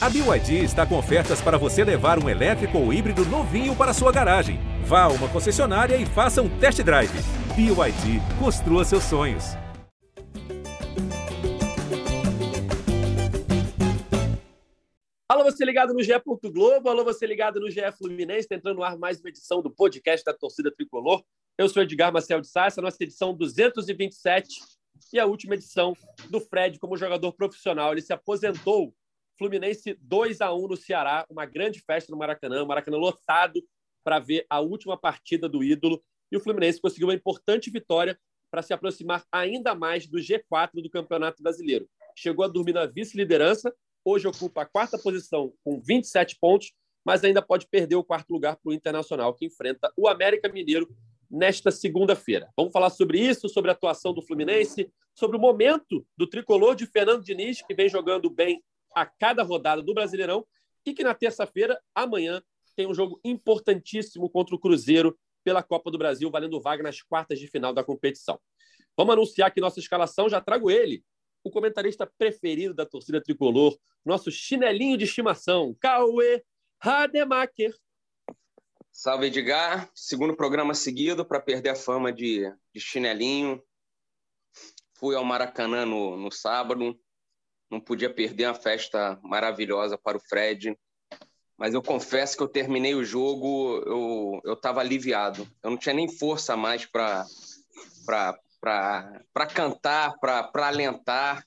A BYD está com ofertas para você levar um elétrico ou híbrido novinho para sua garagem. Vá a uma concessionária e faça um test drive. BYD, construa seus sonhos. Alô, você ligado no GE. Globo, alô, você ligado no GE Fluminense, tá entrando no ar mais uma edição do podcast da torcida tricolor. Eu sou Edgar Marcel de Sá, essa é nossa edição 227 e a última edição do Fred como jogador profissional. Ele se aposentou Fluminense 2 a 1 no Ceará, uma grande festa no Maracanã, Maracanã lotado para ver a última partida do ídolo. E o Fluminense conseguiu uma importante vitória para se aproximar ainda mais do G4 do Campeonato Brasileiro. Chegou a dormir na vice-liderança, hoje ocupa a quarta posição com 27 pontos, mas ainda pode perder o quarto lugar para o Internacional, que enfrenta o América Mineiro nesta segunda-feira. Vamos falar sobre isso, sobre a atuação do Fluminense, sobre o momento do tricolor de Fernando Diniz, que vem jogando bem a cada rodada do Brasileirão e que na terça-feira, amanhã, tem um jogo importantíssimo contra o Cruzeiro pela Copa do Brasil, valendo vaga nas quartas de final da competição. Vamos anunciar aqui nossa escalação, já trago ele, o comentarista preferido da torcida tricolor, nosso chinelinho de estimação, Cauê Rademacher. Salve, Edgar. Segundo programa seguido para perder a fama de, de chinelinho. Fui ao Maracanã no, no sábado, não podia perder uma festa maravilhosa para o Fred. Mas eu confesso que eu terminei o jogo, eu estava aliviado. Eu não tinha nem força mais para cantar, para alentar,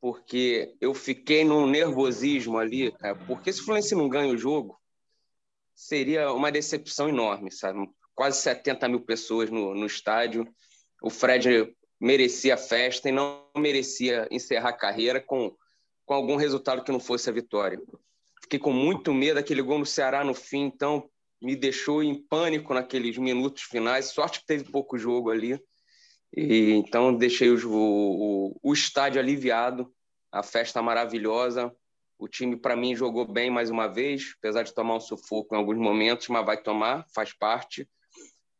porque eu fiquei num nervosismo ali, cara, porque se o Fluminense não ganha o jogo, seria uma decepção enorme, sabe? Quase 70 mil pessoas no, no estádio. O Fred merecia a festa e não merecia encerrar a carreira com, com algum resultado que não fosse a vitória. Fiquei com muito medo daquele gol no Ceará no fim, então me deixou em pânico naqueles minutos finais. Sorte que teve pouco jogo ali. E, então deixei o, o, o estádio aliviado, a festa maravilhosa. O time, para mim, jogou bem mais uma vez, apesar de tomar um sufoco em alguns momentos, mas vai tomar, faz parte.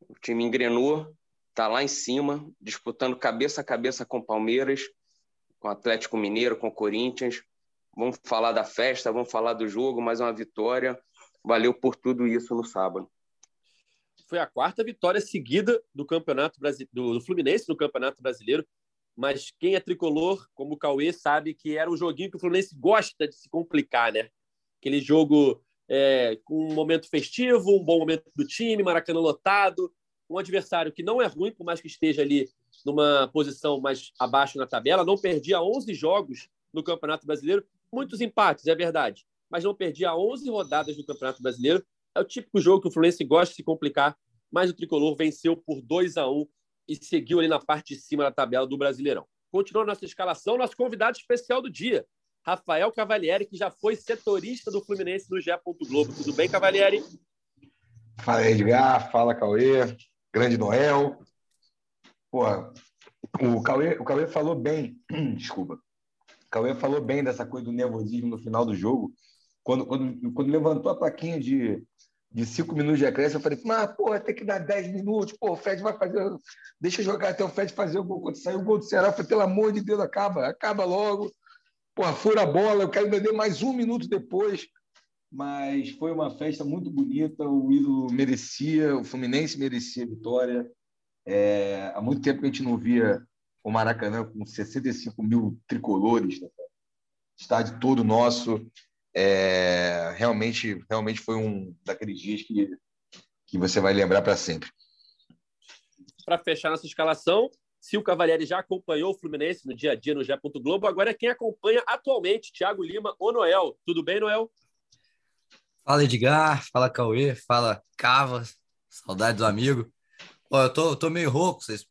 O time engrenou, está lá em cima, disputando cabeça a cabeça com Palmeiras, com Atlético Mineiro, com Corinthians. Vamos falar da festa, vamos falar do jogo, mais uma vitória. Valeu por tudo isso no sábado. Foi a quarta vitória seguida do campeonato do Fluminense no Campeonato Brasileiro. Mas quem é tricolor, como o Cauê, sabe que era um joguinho que o Fluminense gosta de se complicar, né? Aquele jogo é, com um momento festivo, um bom momento do time, Maracanã lotado, um adversário que não é ruim, por mais que esteja ali numa posição mais abaixo na tabela, não perdia 11 jogos no Campeonato Brasileiro, muitos empates, é verdade, mas não perdia 11 rodadas no Campeonato Brasileiro. É o típico jogo que o Fluminense gosta de se complicar, mas o Tricolor venceu por 2 a 1 e seguiu ali na parte de cima da tabela do Brasileirão. Continua a nossa escalação, nosso convidado especial do dia, Rafael Cavalieri, que já foi setorista do Fluminense no GE. Globo. Tudo bem, Cavalieri? Fala, Edgar. Fala, Cauê. Grande Noel. Pô, o Cauê, o Cauê falou bem, desculpa. O Cauê falou bem dessa coisa do nervosismo no final do jogo. Quando, quando, quando levantou a plaquinha de, de cinco minutos de acréscimo, eu falei, mas, pô, tem que dar dez minutos, pô, o Fred vai fazer. Deixa eu jogar até o Fred fazer o gol. Quando saiu o gol do Ceará, eu falei, pelo amor de Deus, acaba, acaba logo. Pô, fura a bola, eu quero vender mais um minuto depois mas foi uma festa muito bonita. O ídolo merecia, o Fluminense merecia a vitória. É, há muito tempo que a gente não via o Maracanã com 65 mil tricolores, né? estádio todo nosso. É, realmente, realmente foi um daqueles dias que, que você vai lembrar para sempre. Para fechar nossa escalação, se o Cavalieri já acompanhou o Fluminense no dia a dia no Gé. Globo, agora é quem acompanha atualmente, Thiago Lima ou Noel. Tudo bem, Noel? Fala Edgar, fala Cauê, fala Cava, saudade do amigo. Pô, eu tô, tô meio rouco, vocês.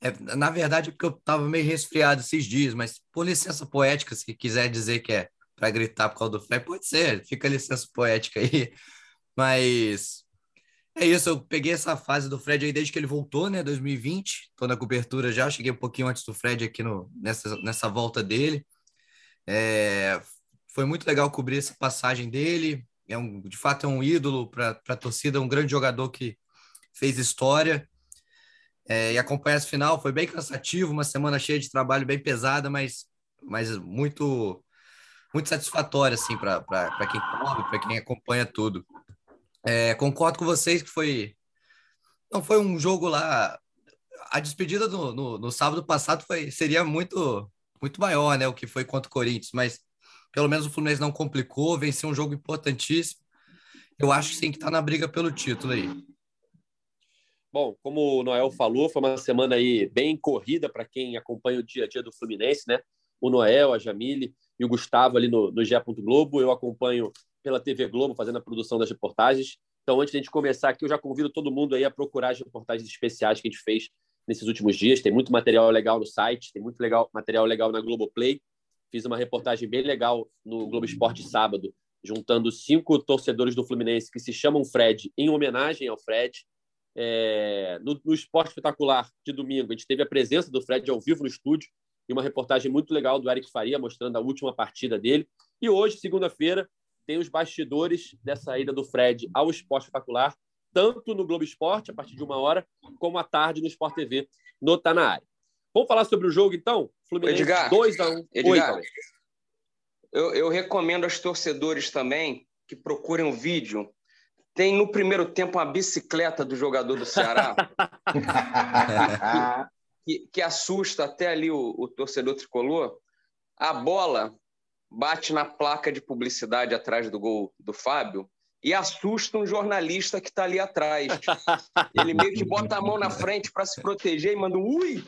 É, na verdade, porque eu tava meio resfriado esses dias, mas por licença poética, se quiser dizer que é para gritar por causa do Fred, pode ser, fica licença poética aí. Mas é isso, eu peguei essa fase do Fred aí desde que ele voltou, né, 2020, tô na cobertura já, cheguei um pouquinho antes do Fred aqui no, nessa, nessa volta dele. É, foi muito legal cobrir essa passagem dele, é um, de fato é um ídolo para a torcida, um grande jogador que fez história. É, e acompanhar esse final foi bem cansativo, uma semana cheia de trabalho bem pesada, mas, mas muito muito satisfatória, assim, para quem come, para quem acompanha tudo. É, concordo com vocês que foi. Não foi um jogo lá. A despedida no, no, no, sábado passado foi, seria muito, muito maior, né? O que foi contra o Corinthians, mas pelo menos o Fluminense não complicou, venceu um jogo importantíssimo. Eu acho que sim que está na briga pelo título aí. Bom, como o Noel falou, foi uma semana aí bem corrida para quem acompanha o dia a dia do Fluminense, né? O Noel, a Jamile e o Gustavo ali no, no GE. Globo. Eu acompanho pela TV Globo fazendo a produção das reportagens. Então, antes de a gente começar aqui, eu já convido todo mundo aí a procurar as reportagens especiais que a gente fez nesses últimos dias. Tem muito material legal no site, tem muito legal, material legal na Globoplay. Fiz uma reportagem bem legal no Globo Esporte sábado, juntando cinco torcedores do Fluminense que se chamam Fred, em homenagem ao Fred. É, no, no Esporte Espetacular de domingo, a gente teve a presença do Fred ao vivo no estúdio e uma reportagem muito legal do Eric Faria mostrando a última partida dele. E hoje, segunda-feira, tem os bastidores dessa ida do Fred ao Esporte Espetacular, tanto no Globo Esporte, a partir de uma hora, como à tarde no Sport TV, no Tá Na Área. Vamos falar sobre o jogo, então? Fluminense 2x1. Um. Edgar, Oi, eu, eu recomendo aos torcedores também que procurem o um vídeo tem no primeiro tempo uma bicicleta do jogador do Ceará que, que, assusta até ali o, o, torcedor tricolor. A bola bate na placa de publicidade atrás do gol do Fábio e assusta um jornalista que está ali atrás. Ele meio que bota a mão na frente para se proteger e manda um ui.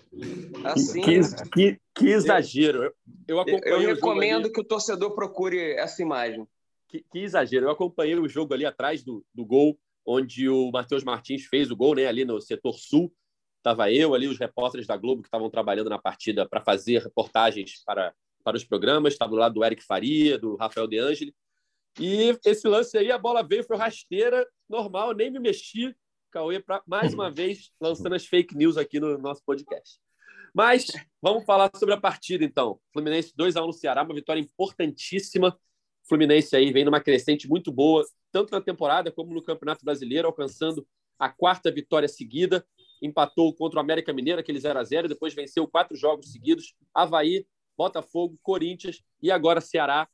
Assim. Que, que, que exagero. Eu, eu, eu recomendo que o torcedor procure essa imagem que, que, exagero. Eu acompanhei o jogo ali atrás do, do gol, onde o Matheus Martins fez o gol, né? Ali no setor sul. Estava eu ali, os repórteres da Globo que estavam trabalhando na partida para fazer reportagens para, para os programas. Estava do lado do Eric Faria, do Rafael De Angeli. E esse lance aí, a bola veio, foi rasteira, normal, nem me mexi. Cauê, pra, mais uma vez, lançando as fake news aqui no nosso podcast. Mas vamos falar sobre a partida, então. Fluminense 2 a 1 no Ceará, uma vitória importantíssima Fluminense aí vem numa crescente muito boa, tanto na temporada como no Campeonato Brasileiro, alcançando a quarta vitória seguida. Empatou contra o América Mineiro, aquele 0 a 0 depois venceu quatro jogos seguidos. Havaí, Botafogo, Corinthians e agora Ceará.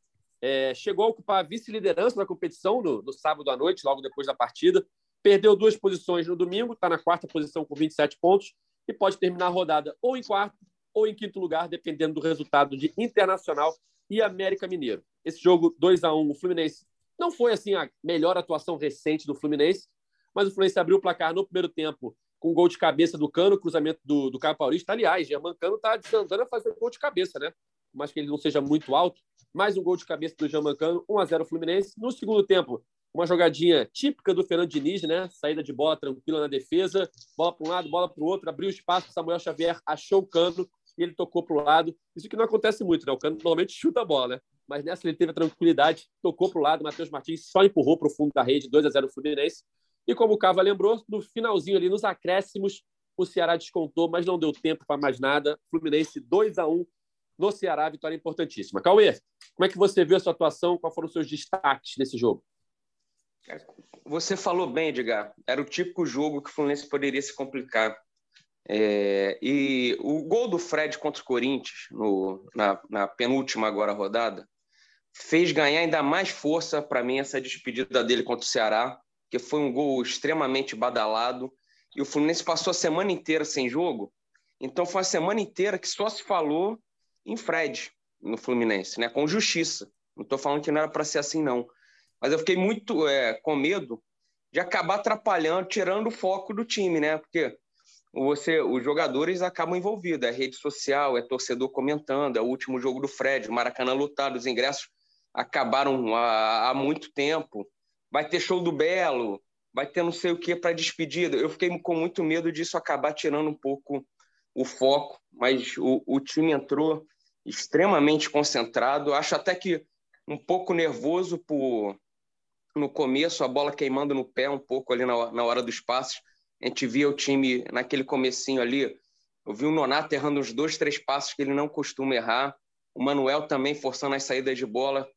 É, chegou a ocupar a vice-liderança da competição no, no sábado à noite, logo depois da partida. Perdeu duas posições no domingo, está na quarta posição com 27 pontos e pode terminar a rodada ou em quarto ou em quinto lugar, dependendo do resultado de Internacional e América Mineiro. Esse jogo 2 a 1 o Fluminense não foi assim a melhor atuação recente do Fluminense, mas o Fluminense abriu o placar no primeiro tempo com um gol de cabeça do Cano, cruzamento do, do Caio Paulista. Aliás, Germán Cano está desandando a fazer gol de cabeça, né? Mas que ele não seja muito alto. Mais um gol de cabeça do Germán Cano, 1 a 0 Fluminense. No segundo tempo, uma jogadinha típica do Fernando Diniz, né? Saída de bola tranquila na defesa, bola para um lado, bola para o outro, abriu espaço, Samuel Xavier achou o Cano e ele tocou para o lado. Isso que não acontece muito, né? O Cano normalmente chuta a bola, né? Mas nessa ele teve a tranquilidade, tocou para o lado, Matheus Martins só empurrou para o fundo da rede, 2 a 0 Fluminense. E como o Cava lembrou, no finalzinho ali, nos acréscimos, o Ceará descontou, mas não deu tempo para mais nada. Fluminense 2 a 1 no Ceará, vitória importantíssima. Cauê, como é que você viu a sua atuação? Quais foram os seus destaques nesse jogo? Você falou bem, Edgar. Era o típico jogo que o Fluminense poderia se complicar. É, e o gol do Fred contra o Corinthians, no, na, na, penúltima agora rodada, fez ganhar ainda mais força para mim essa despedida dele contra o Ceará, que foi um gol extremamente badalado. E o Fluminense passou a semana inteira sem jogo, então foi uma semana inteira que só se falou em Fred no Fluminense, né? com justiça. Não estou falando que não era para ser assim, não. Mas eu fiquei muito é, com medo de acabar atrapalhando, tirando o foco do time, né? Porque você, os jogadores acabam envolvidos. É rede social, é torcedor comentando, é o último jogo do Fred, Maracanã lotado, os ingressos acabaram há, há muito tempo. Vai ter show do Belo, vai ter não sei o que para despedida. Eu fiquei com muito medo disso acabar tirando um pouco o foco, mas o, o time entrou extremamente concentrado. Acho até que um pouco nervoso por no começo, a bola queimando no pé um pouco ali na, na hora dos passes. A gente via o time naquele comecinho ali, eu vi o Nonato errando uns dois, três passos que ele não costuma errar, o Manuel também forçando as saídas de bola,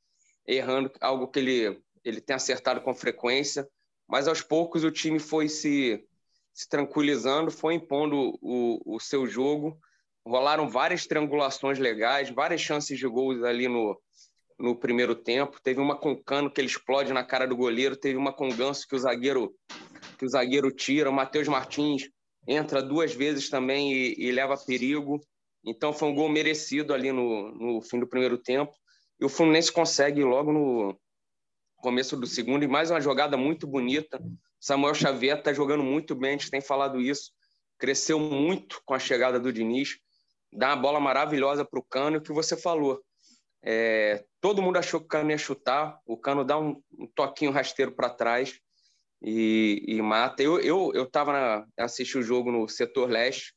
errando algo que ele, ele tem acertado com frequência, mas aos poucos o time foi se, se tranquilizando, foi impondo o, o seu jogo, rolaram várias triangulações legais, várias chances de gols ali no, no primeiro tempo. Teve uma com Cano que ele explode na cara do goleiro, teve uma com Ganso que o zagueiro que o zagueiro tira, o Matheus Martins entra duas vezes também e, e, leva perigo. Então foi um gol merecido ali no, no fim do primeiro tempo. E o Fluminense consegue logo no começo do segundo e mais uma jogada muito bonita. Samuel Xavier está jogando muito bem, a gente tem falado isso. Cresceu muito com a chegada do Diniz. Dá uma bola maravilhosa para o Cano, o que você falou. É, todo mundo achou que o Cano ia chutar, o Cano dá um, um toquinho rasteiro para trás e, e, mata. Eu eu eu estava assistindo o jogo no setor leste.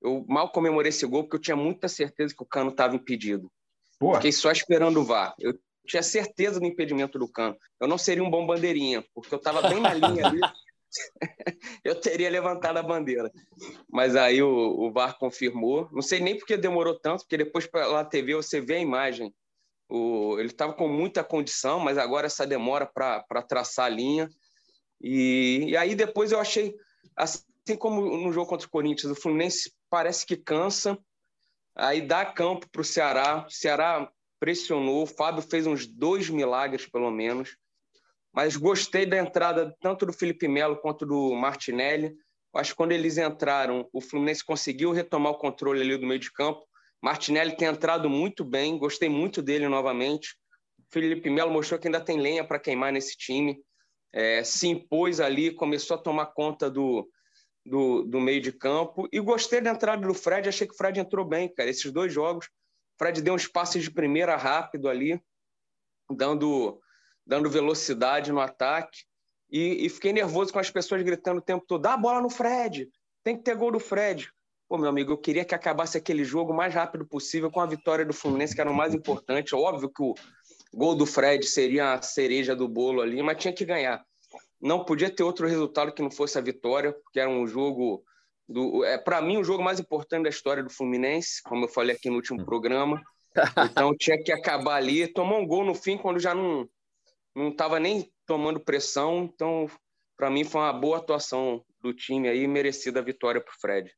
Eu mal comemorei esse gol porque eu tinha muita certeza que o Cano estava impedido. Porra. Fiquei só esperando o VAR. Eu tinha certeza do impedimento do Cano. Eu não seria um bom bandeirinha, porque eu estava bem na linha ali. eu teria levantado a bandeira. Mas aí o, o VAR confirmou. Não sei nem porque demorou tanto, porque depois pela TV você vê a imagem. O, ele estava com muita condição, mas agora essa demora para traçar a linha. E, e aí depois eu achei, assim como no jogo contra o Corinthians, o Fluminense parece que cansa, aí dá campo para o Ceará. O Ceará pressionou, o Fábio fez uns dois milagres, pelo menos. Mas gostei da entrada tanto do Felipe Melo quanto do Martinelli. Acho que quando eles entraram, o Fluminense conseguiu retomar o controle ali do meio de campo. Martinelli tem entrado muito bem, gostei muito dele novamente. Felipe Melo mostrou que ainda tem lenha para queimar nesse time. É, se impôs ali, começou a tomar conta do, do, do, meio de campo. E gostei da entrada do Fred, achei que o Fred entrou bem, cara. Esses dois jogos, o Fred deu uns passes de primeira rápido ali, dando dando velocidade no ataque. E, e, fiquei nervoso com as pessoas gritando o tempo todo: dá a bola no Fred, tem que ter gol do Fred. Pô, meu amigo, eu queria que acabasse aquele jogo o mais rápido possível com a vitória do Fluminense, que era o mais importante. Óbvio que o gol do Fred seria a cereja do bolo ali, mas tinha que ganhar. Não podia ter outro resultado que não fosse a vitória, porque era um jogo do, é para mim o jogo mais importante da história do Fluminense, como eu falei aqui no último programa. Então tinha que acabar ali, tomou um gol no fim quando já não não estava nem tomando pressão, então para mim foi uma boa atuação do time aí, merecida a vitória para o Fred.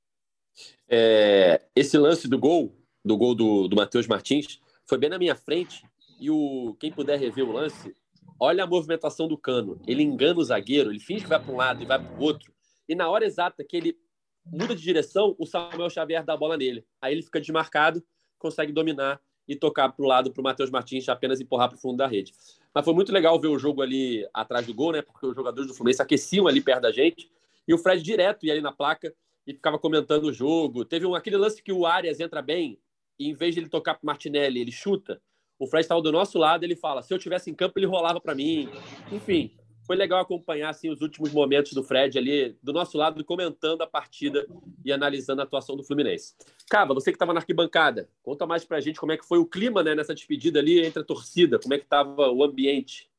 É, esse lance do gol, do gol do, do Matheus Martins, foi bem na minha frente e o quem puder rever o lance, olha a movimentação do Cano. Ele engana o zagueiro, ele finge que vai para um lado e vai para o outro, e na hora exata que ele muda de direção, o Samuel Xavier dá a bola nele. Aí ele fica desmarcado, consegue dominar e tocar para o lado para o Matheus Martins apenas empurrar para o fundo da rede. Mas foi muito legal ver o jogo ali atrás do gol, né? Porque os jogadores do Fluminense aqueciam ali perto da gente e o Fred direto ia ali na placa e ficava comentando o jogo. Teve um, aquele lance que o Arias entra bem e em vez de ele tocar para Martinelli, ele chuta. O Fred estava do nosso lado, ele fala: se eu tivesse em campo, ele rolava para mim. Enfim, foi legal acompanhar assim, os últimos momentos do Fred ali do nosso lado, comentando a partida e analisando a atuação do Fluminense. Cava, você que estava na arquibancada, conta mais para a gente como é que foi o clima né, nessa despedida ali entre a torcida, como é que estava o ambiente.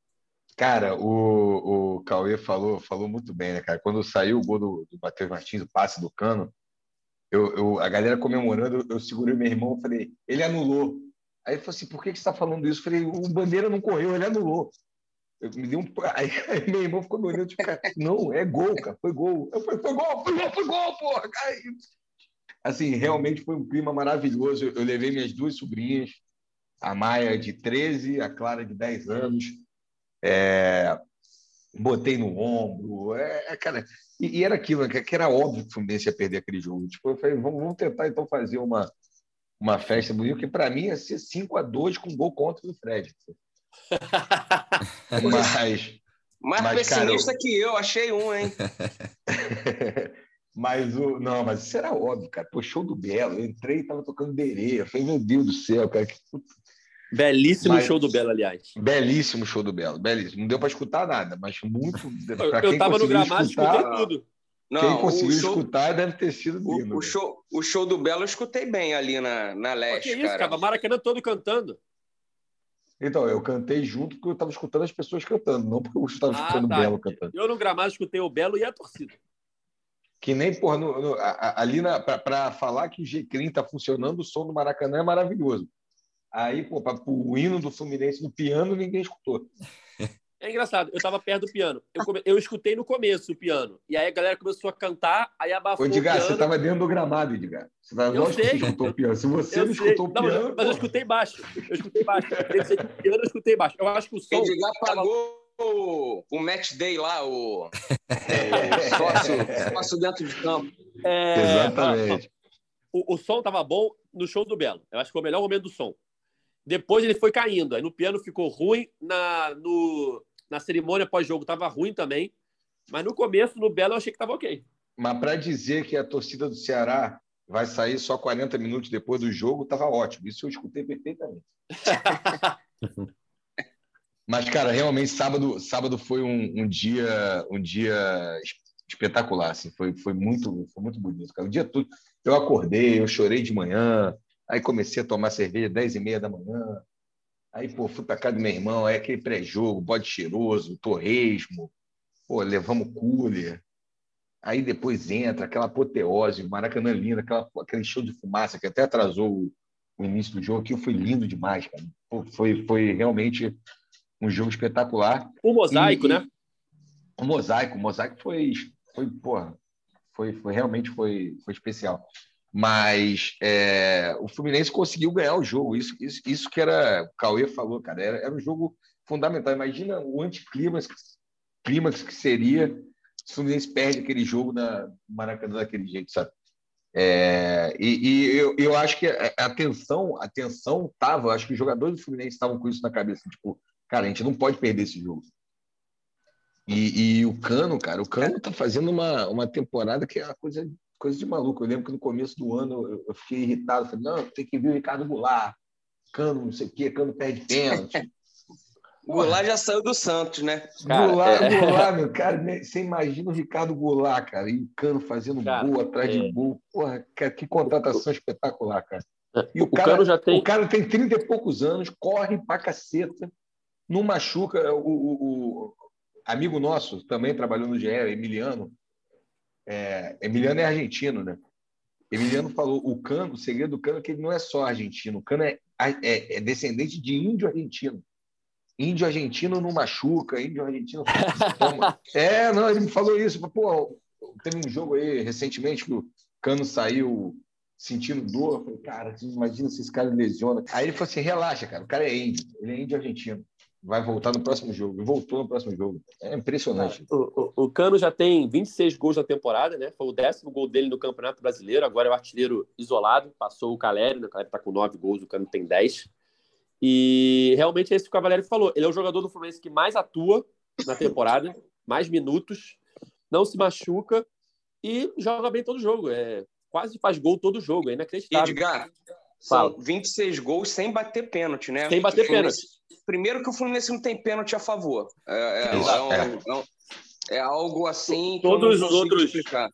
Cara, o, o Cauê falou, falou muito bem, né, cara? Quando saiu o gol do, do Matheus Martins, o passe do Cano, eu, eu, a galera comemorando, eu segurei meu irmão falei, ele anulou. Aí ele falou assim, por que, que você está falando isso? Eu falei, o Bandeira não correu, ele anulou. Eu me dei um. Aí, aí meu irmão ficou me olhando, tipo, cara, não, é gol, cara, foi gol. Eu falei, foi gol, foi gol, foi gol, porra. Aí, assim, realmente foi um clima maravilhoso. Eu, eu levei minhas duas sobrinhas, a Maia de 13, a Clara de 10 anos. É, botei no ombro, é, é cara, e, e, era aquilo, que era óbvio que o Fluminense ia perder aquele jogo. Tipo, eu falei, vamos, vamos tentar então fazer uma, uma festa bonita, que para mim ia ser 5 a 2 com gol contra o Fred. mas. Mais mas, pessimista cara, que eu, achei um, hein? mas o. Não, mas isso era óbvio, cara. Pô, show do Belo. Eu entrei e tava tocando Berê. Eu falei, meu Deus do céu, cara. Que... Belíssimo mas, show do Belo, aliás. Belíssimo show do Belo, belíssimo. Não deu para escutar nada, mas muito. Eu, eu tava no gramado, escutar, escutei tudo. Não, quem conseguiu show, escutar deve ter sido lindo. O, o show, o show do Belo eu escutei bem ali na, na leste. Que isso, cara. cara? Maracanã todo cantando. Então, eu cantei junto porque eu estava escutando as pessoas cantando, não porque eu estava ah, escutando tá. o Belo cantando. Eu no gramado escutei o Belo e a torcida. Que nem, porra, no, no, ali para falar que o G30 está funcionando, o som do Maracanã é maravilhoso. Aí, pô, para o hino do Fluminense no piano, ninguém escutou. É engraçado, eu tava perto do piano. Eu, come... eu escutei no começo o piano. E aí a galera começou a cantar, aí abafou Ô, Edgar, o piano. você tava dentro do gramado, Edgar. Você tava, Eu lógico que sei. você escutou o piano. Se você Eu não sei. escutou o Não, mas, piano. eu, mas eu escutei baixo. Eu escutei baixo. Que o piano eu escutei baixo. Eu acho que o som. Edgar pagou o, o match day lá, o, o sócio, sócio dentro de campo. É, Exatamente. o, o som tava bom no show do Belo. Eu acho que foi o melhor momento do som. Depois ele foi caindo. Aí no piano ficou ruim. Na, no, na cerimônia pós-jogo tava ruim também. Mas no começo, no Belo, eu achei que tava ok. Mas para dizer que a torcida do Ceará vai sair só 40 minutos depois do jogo, estava ótimo. Isso eu escutei perfeitamente. Mas, cara, realmente sábado, sábado foi um, um dia um dia es- espetacular. Assim. Foi, foi, muito, foi muito bonito. Cara. O dia todo eu acordei, eu chorei de manhã, aí comecei a tomar cerveja às 10 e meia da manhã. Aí, pô, fui para casa do meu irmão, aí aquele pré-jogo, bode cheiroso, torresmo, pô, levamos cooler. Aí depois entra aquela apoteose, Maracanã lindo, aquela, aquele show de fumaça que até atrasou o, o início do jogo. Aquilo foi lindo demais, cara. Pô, foi, foi realmente um jogo espetacular. O mosaico, E- né? O mosaico, o mosaico foi, foi porra, foi, foi realmente foi, foi especial. Mas é, o Fluminense conseguiu ganhar o jogo. Isso, isso, isso que era, o Cauê falou, cara, era, era um jogo fundamental. Imagina o anticlímax clímax que seria se o Fluminense perde aquele jogo na Maracanã daquele jeito, sabe? É, e e eu, eu acho que a tensão, a tensão acho que os jogadores do Fluminense estavam com isso na cabeça, tipo, cara, a gente não pode perder esse jogo. E, e o Cano, cara, o Cano tá fazendo uma, uma temporada que é uma coisa, coisa de maluco. Eu lembro que no começo do ano eu, fiquei irritado, falei, não, tem que vir o Ricardo Goulart, Cano, não sei o quê, Cano perde pênalti. O Goulart já saiu do Santos, né? Cara, Goulart, é- Goulart, meu cara, né, você imagina o Ricardo Goulart, cara, e o Cano fazendo Cara, gol atrás é. de gol. Porra, cara, que contratação espetacular, cara. E o, O cara, Cano já tem. o cara tem 30 e poucos anos, corre pra caceta, não machuca. O, o- o amigo nosso também trabalhou no GE, Emiliano. É, Emiliano é argentino, né? Emiliano falou: o Cano, o segredo do Cano é que ele não é só argentino, o Cano é, é- é descendente de índio argentino. Índio argentino não machuca, índio argentino. É, não, ele me falou isso. Pô, teve um jogo aí recentemente que o Cano saiu sentindo dor. Eu falei, cara, imagina se esse cara lesiona. Aí ele falou assim: relaxa, cara, o cara é índio, ele é índio argentino. Vai voltar no próximo jogo. Voltou no próximo jogo. É impressionante. O, o- o Cano já tem 26 gols na temporada, né? Foi o décimo gol dele no Campeonato Brasileiro. Agora é o artilheiro isolado. Passou o Caleri, né? O Caleri tá com 9 gols, o Cano tem 10. E realmente é isso que o Cavalieri falou. Ele é o jogador do Fluminense que mais atua na temporada, mais minutos, não se machuca e joga bem todo jogo. É, quase faz gol todo jogo, é inacreditável. Edgar, Fala. são 26 gols sem bater pênalti, né? Sem bater Fluminense- Primeiro que o Fluminense não tem pênalti a favor. É, é- é um- é um- é algo assim que Todos eu os outros- explicar.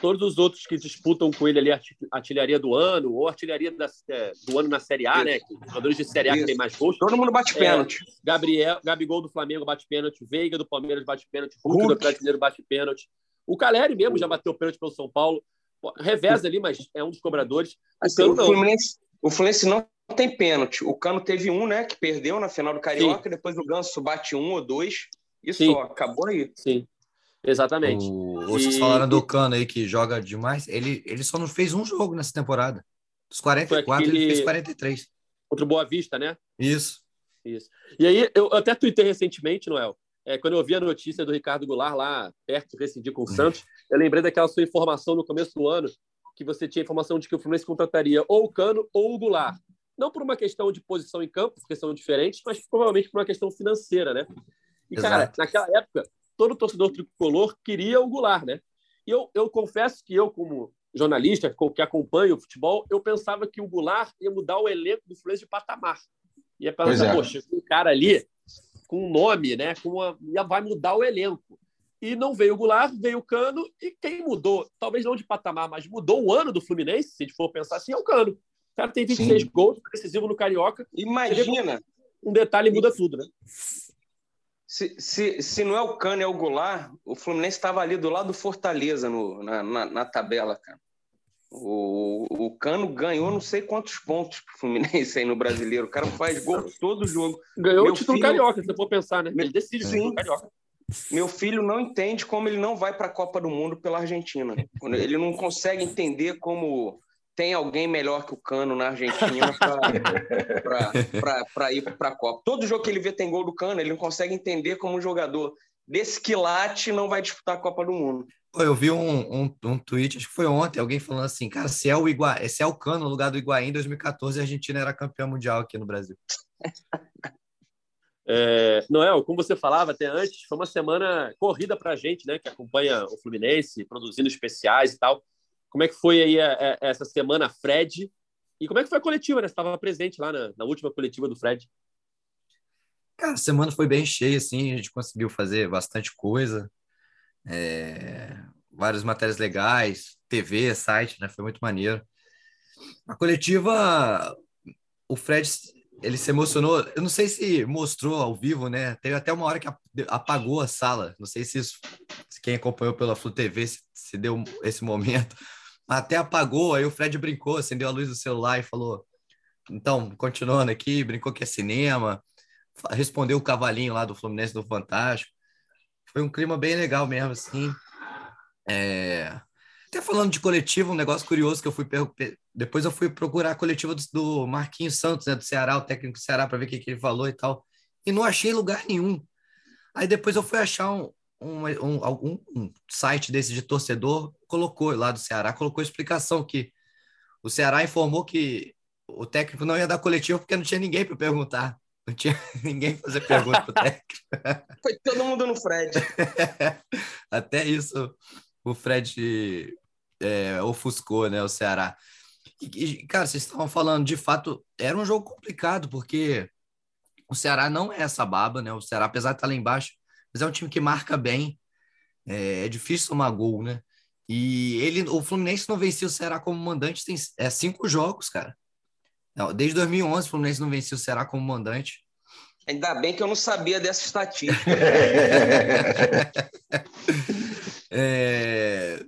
Todos os outros que disputam com ele ali a arti- artilharia do ano ou artilharia da- é, do ano na Série A, né? Que os jogadores de Série A que Isso. tem mais gols. Todo mundo bate É. pênalti. Gabriel, Gabigol do Flamengo bate pênalti, Veiga do Palmeiras bate pênalti, Hulk, do Hulk. Atlético Mineiro bate pênalti. O Caleri mesmo já bateu pênalti pelo São Paulo. Reveza ali, mas é um dos cobradores. Assim, Cano o, não. Fluminense, o Fluminense não tem pênalti. O Cano teve um, né? Que perdeu na final do Carioca. Depois o Ganso bate um ou dois. E Sim. só, acabou aí. Sim, exatamente. O, vocês E- falaram do Cano aí que joga demais. Ele, ele só não fez um jogo nessa temporada. Dos 44, Foi ele fez aquele- 43. Contra o Boa Vista, né? Isso. Isso. E aí, eu até tuitei recentemente, Noel, é, quando eu vi a notícia do Ricardo Goulart lá perto de rescindir com o Santos, eu lembrei daquela sua informação no começo do ano, que você tinha informação de que o Fluminense contrataria ou o Cano ou o Goulart. Não por uma questão de posição em campo, porque são diferentes, mas provavelmente por uma questão financeira, né? E, cara, Exato. naquela época, todo torcedor tricolor queria o Goulart, né? E eu, eu confesso que eu, como jornalista que acompanha o futebol, eu pensava que o Goulart ia mudar o elenco do Fluminense de patamar. Ia Pois pensar, é. poxa, um cara ali com um nome, né? Com uma, ia, vai mudar o elenco. E não veio o Goulart, veio o Cano, e quem mudou, talvez não de patamar, mas mudou o ano do Fluminense, se a gente for pensar assim, é o Cano. O cara tem 26 Sim. gols, decisivo no Carioca. Imagina Um detalhe muda tudo, né? se, se, se não é o Cano, é o Goulart, o Fluminense estava ali do lado do Fortaleza no, na, na, na tabela, cara. O, o Cano ganhou não sei quantos pontos pro Fluminense aí no brasileiro. O cara faz gol todo jogo. Ganhou Meu o título filho... carioca, se você for pensar, né? Ele decide sim. o carioca. Meu filho não entende como ele não vai para a Copa do Mundo pela Argentina. Ele não consegue entender como tem alguém melhor que o Cano na Argentina para ir para a Copa. Todo jogo que ele vê tem gol do Cano, ele não consegue entender como um jogador desse quilate não vai disputar a Copa do Mundo. Eu vi um, um, um tweet, acho que foi ontem, alguém falando assim, cara, se é o, Igua... se é o Cano no lugar do Higuaín em 2014, a Argentina era campeã mundial aqui no Brasil. É, Noel, como você falava até antes, foi uma semana corrida para a gente, né, que acompanha o Fluminense, produzindo especiais e tal. Como é que foi aí a, a, essa semana, Fred? E como é que foi a coletiva, né? Você estava presente lá na, na, última coletiva do Fred. Cara, a semana foi bem cheia, assim, a gente conseguiu fazer bastante coisa. É, várias matérias legais, TV, site, né? Foi muito maneiro. A coletiva, o Fred ele se emocionou. Eu não sei se mostrou ao vivo, né? Teve até uma hora que apagou a sala. Não sei se, isso, quem acompanhou pela Flu TV se, se deu esse momento. Até apagou, aí o Fred brincou, acendeu a luz do celular e falou: então, continuando aqui, brincou que é cinema, respondeu o cavalinho lá do Fluminense do Fantástico. Foi um clima bem legal mesmo, assim. É... Até falando de coletivo, um negócio curioso que eu fui depois eu fui procurar a coletiva do, do Marquinhos Santos, né, do Ceará, o técnico do Ceará, para ver o que, que, ele falou e tal. E não achei lugar nenhum. Aí depois eu fui achar um, um, um, um site desse de torcedor, colocou lá do Ceará, colocou explicação que o Ceará informou que o técnico não ia dar coletiva porque não tinha ninguém para perguntar. Não tinha ninguém fazer pergunta para o técnico. Foi todo mundo no Fred. Até isso o Fred é, ofuscou, né, o Ceará. E, cara, vocês estavam falando, de fato, era um jogo complicado, porque o Ceará não é essa baba, né? O Ceará, apesar de estar lá embaixo, mas é um time que marca bem. É, é difícil tomar gol, né? E ele, o Fluminense não venceu o Ceará como mandante tem é, cinco jogos, cara. Não, desde 2011 o Fluminense não venceu o Ceará como mandante. Ainda bem que eu não sabia dessa estatística. é,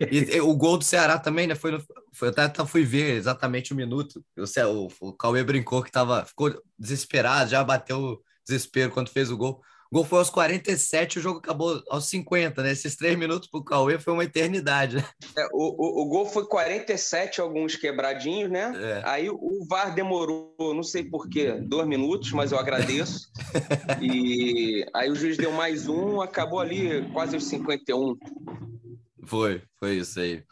e, e, o gol do Ceará também, né? Foi, no, foi eu até, até, fui ver exatamente o um minuto. O, o, o Cauê brincou que tava, ficou desesperado, já bateu desespero quando fez o gol. O gol foi aos 47, o jogo acabou aos 50, né? Esses três minutos para o Cauê foi uma eternidade. Né? É, o, o, o, gol foi 47, alguns quebradinhos, né? É. Aí o VAR demorou, não sei porquê, dois minutos, mas eu agradeço. e aí o juiz deu mais um, acabou ali quase os 51. Foi, foi isso aí.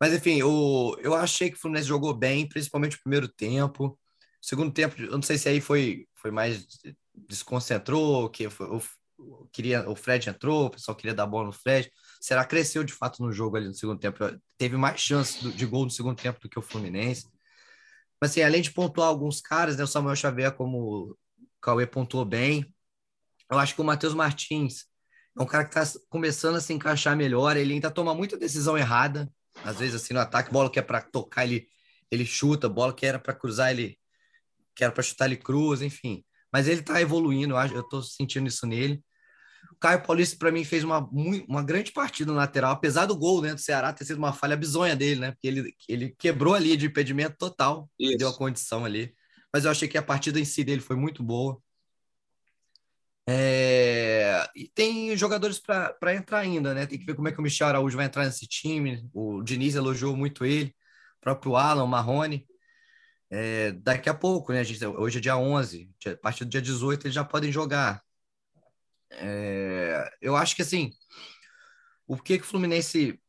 Mas enfim, o, eu achei que o Fluminense jogou bem, principalmente o primeiro tempo. O segundo tempo, eu não sei se aí foi, foi mais desconcentrou, que foi, o, queria, o Fred entrou, o pessoal queria dar bola no Fred. Será cresceu de fato no jogo ali no segundo tempo? Teve mais chance de gol no segundo tempo do que o Fluminense. Mas assim, além de pontuar alguns caras, né, o Samuel Xavier, como o Cauê pontuou bem, eu acho que o Matheus Martins é um cara que está começando a se encaixar melhor. Ele ainda toma muita decisão errada, às vezes assim no ataque, bola que é para tocar ele ele chuta, bola que era para cruzar ele que era para chutar ele cruza, enfim. Mas ele está evoluindo, eu estou sentindo isso nele. O Caio Paulista para mim fez uma uma grande partida no lateral, apesar do gol né, do Ceará ter sido uma falha bizonha dele, né? Porque ele ele quebrou ali de impedimento total, deu a condição ali. Mas eu achei que a partida em si dele foi muito boa. É, e tem jogadores para entrar ainda, né? Tem que ver como é que o Michel Araújo vai entrar nesse time. O Diniz elogiou muito ele, o próprio Alan, o Marrone. É, daqui a pouco, né? A gente, hoje é dia 11, a partir do dia 18 eles já podem jogar. É, eu acho que assim, o que, que o Fluminense.